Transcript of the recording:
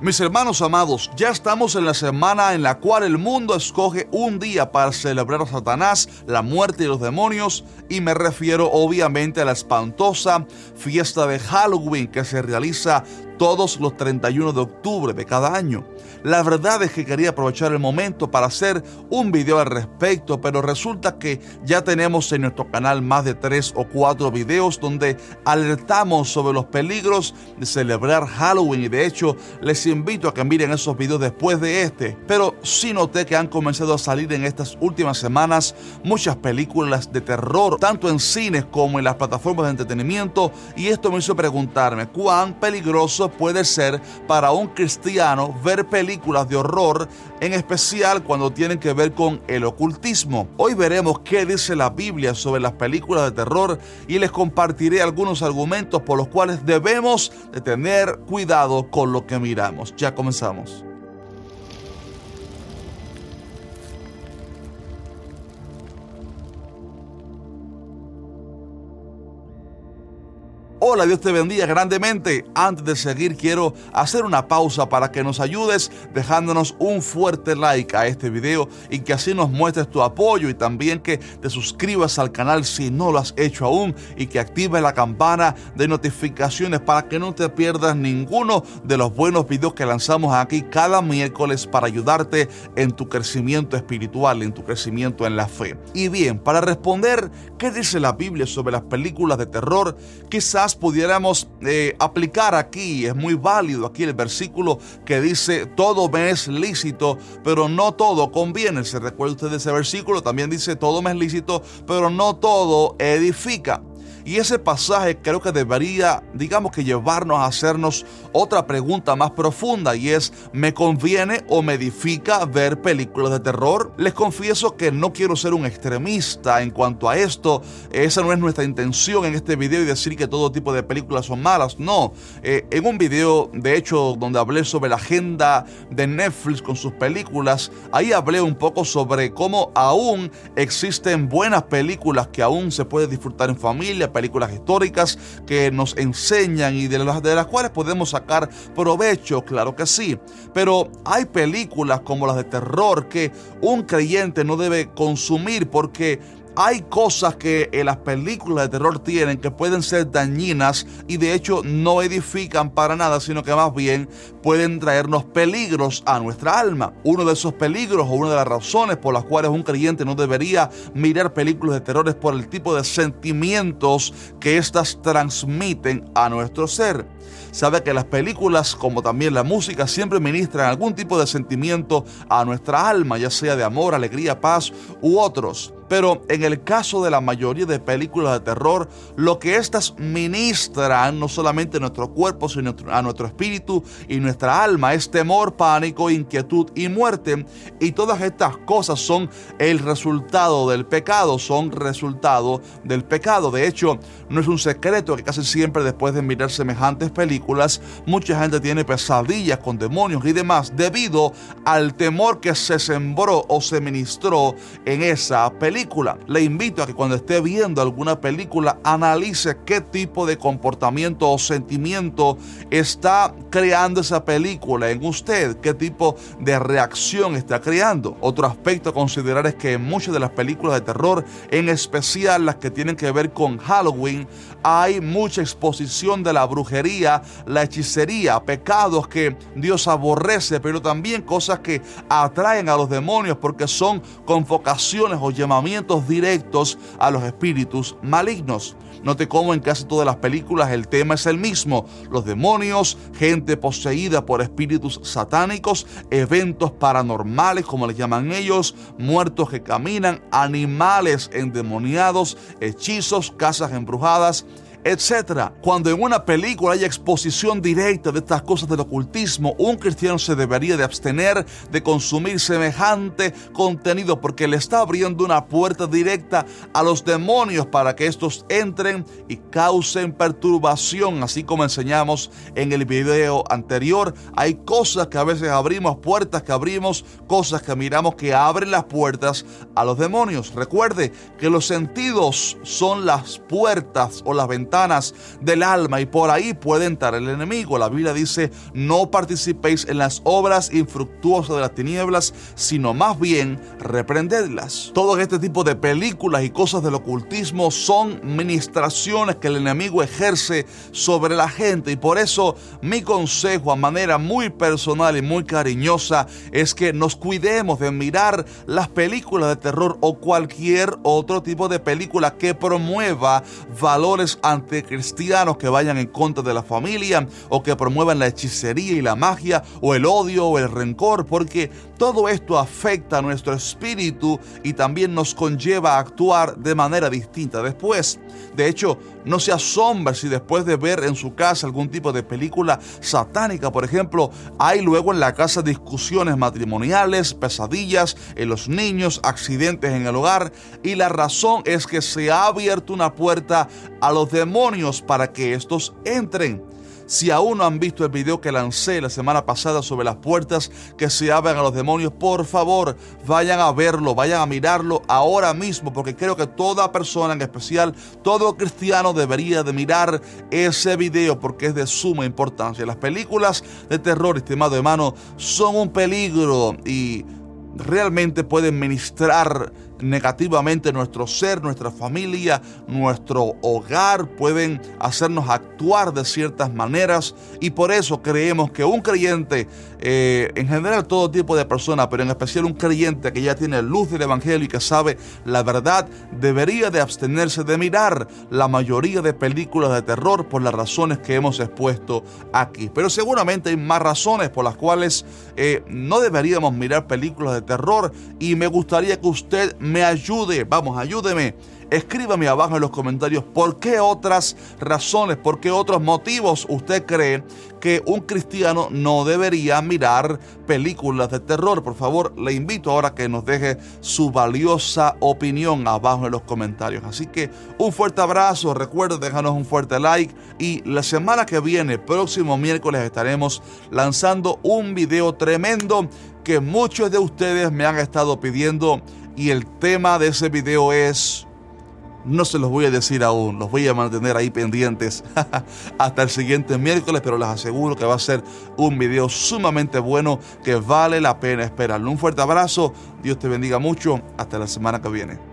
Mis hermanos amados, ya estamos en la semana en la cual el mundo escoge un día para celebrar a Satanás, la muerte y los demonios, y me refiero obviamente a la espantosa fiesta de Halloween que se realiza todos los 31 de octubre de cada año. La verdad es que quería aprovechar el momento para hacer un video al respecto, pero resulta que ya tenemos en nuestro canal más de 3 o 4 videos donde alertamos sobre los peligros de celebrar Halloween y de hecho les invito a que miren esos videos después de este. Pero sí noté que han comenzado a salir en estas últimas semanas muchas películas de terror, tanto en cines como en las plataformas de entretenimiento y esto me hizo preguntarme cuán peligroso puede ser para un cristiano ver películas de horror, en especial cuando tienen que ver con el ocultismo. Hoy veremos qué dice la Biblia sobre las películas de terror y les compartiré algunos argumentos por los cuales debemos de tener cuidado con lo que miramos. Ya comenzamos. Hola, Dios te bendiga grandemente. Antes de seguir, quiero hacer una pausa para que nos ayudes dejándonos un fuerte like a este video y que así nos muestres tu apoyo y también que te suscribas al canal si no lo has hecho aún y que actives la campana de notificaciones para que no te pierdas ninguno de los buenos videos que lanzamos aquí cada miércoles para ayudarte en tu crecimiento espiritual, en tu crecimiento en la fe. Y bien, para responder qué dice la Biblia sobre las películas de terror, quizás pudiéramos eh, aplicar aquí, es muy válido aquí el versículo que dice, todo me es lícito, pero no todo conviene. ¿Se recuerda usted de ese versículo? También dice, todo me es lícito, pero no todo edifica. Y ese pasaje creo que debería, digamos que llevarnos a hacernos otra pregunta más profunda y es, ¿me conviene o me edifica ver películas de terror? Les confieso que no quiero ser un extremista en cuanto a esto. Esa no es nuestra intención en este video y decir que todo tipo de películas son malas. No, eh, en un video de hecho donde hablé sobre la agenda de Netflix con sus películas, ahí hablé un poco sobre cómo aún existen buenas películas que aún se puede disfrutar en familia películas históricas que nos enseñan y de las, de las cuales podemos sacar provecho, claro que sí. Pero hay películas como las de terror que un creyente no debe consumir porque hay cosas que en las películas de terror tienen que pueden ser dañinas y de hecho no edifican para nada, sino que más bien pueden traernos peligros a nuestra alma. Uno de esos peligros o una de las razones por las cuales un creyente no debería mirar películas de terror es por el tipo de sentimientos que éstas transmiten a nuestro ser. Sabe que las películas, como también la música, siempre ministran algún tipo de sentimiento a nuestra alma, ya sea de amor, alegría, paz u otros. Pero en el caso de la mayoría de películas de terror, lo que éstas ministran no solamente a nuestro cuerpo, sino a nuestro espíritu y nuestra alma es temor, pánico, inquietud y muerte. Y todas estas cosas son el resultado del pecado, son resultado del pecado. De hecho, no es un secreto que casi siempre después de mirar semejantes películas, mucha gente tiene pesadillas con demonios y demás debido al temor que se sembró o se ministró en esa película. Le invito a que cuando esté viendo alguna película analice qué tipo de comportamiento o sentimiento está creando esa película en usted, qué tipo de reacción está creando. Otro aspecto a considerar es que en muchas de las películas de terror, en especial las que tienen que ver con Halloween, hay mucha exposición de la brujería, la hechicería, pecados que Dios aborrece, pero también cosas que atraen a los demonios porque son convocaciones o llamamientos directos a los espíritus malignos. Note cómo en casi todas las películas el tema es el mismo. Los demonios, gente poseída por espíritus satánicos, eventos paranormales como les llaman ellos, muertos que caminan, animales endemoniados, hechizos, casas embrujadas etcétera. Cuando en una película hay exposición directa de estas cosas del ocultismo, un cristiano se debería de abstener de consumir semejante contenido porque le está abriendo una puerta directa a los demonios para que estos entren y causen perturbación, así como enseñamos en el video anterior. Hay cosas que a veces abrimos, puertas que abrimos, cosas que miramos que abren las puertas a los demonios. Recuerde que los sentidos son las puertas o las ventanas del alma y por ahí puede entrar el enemigo. La Biblia dice, no participéis en las obras infructuosas de las tinieblas, sino más bien reprendedlas. Todo este tipo de películas y cosas del ocultismo son ministraciones que el enemigo ejerce sobre la gente y por eso mi consejo a manera muy personal y muy cariñosa es que nos cuidemos de mirar las películas de terror o cualquier otro tipo de película que promueva valores anticristianos que vayan en contra de la familia o que promuevan la hechicería y la magia o el odio o el rencor porque todo esto afecta a nuestro espíritu y también nos conlleva a actuar de manera distinta después. De hecho, no se asombra si después de ver en su casa algún tipo de película satánica, por ejemplo, hay luego en la casa discusiones matrimoniales, pesadillas en los niños, accidentes en el hogar y la razón es que se ha abierto una puerta a los para que estos entren. Si aún no han visto el video que lancé la semana pasada sobre las puertas que se abren a los demonios, por favor, vayan a verlo, vayan a mirarlo ahora mismo, porque creo que toda persona, en especial todo cristiano, debería de mirar ese video porque es de suma importancia. Las películas de terror, estimado hermano, son un peligro y realmente pueden ministrar negativamente nuestro ser, nuestra familia, nuestro hogar, pueden hacernos actuar de ciertas maneras y por eso creemos que un creyente, eh, en general todo tipo de personas, pero en especial un creyente que ya tiene luz del Evangelio y que sabe la verdad, debería de abstenerse de mirar la mayoría de películas de terror por las razones que hemos expuesto aquí. Pero seguramente hay más razones por las cuales eh, no deberíamos mirar películas de terror y me gustaría que usted ayude, vamos, ayúdeme. Escríbame abajo en los comentarios por qué otras razones, por qué otros motivos usted cree que un cristiano no debería mirar películas de terror. Por favor, le invito ahora que nos deje su valiosa opinión abajo en los comentarios. Así que un fuerte abrazo, recuerda dejarnos un fuerte like y la semana que viene, próximo miércoles, estaremos lanzando un video tremendo que muchos de ustedes me han estado pidiendo y el tema de ese video es... No se los voy a decir aún, los voy a mantener ahí pendientes hasta el siguiente miércoles, pero les aseguro que va a ser un video sumamente bueno que vale la pena esperarlo. Un fuerte abrazo, Dios te bendiga mucho, hasta la semana que viene.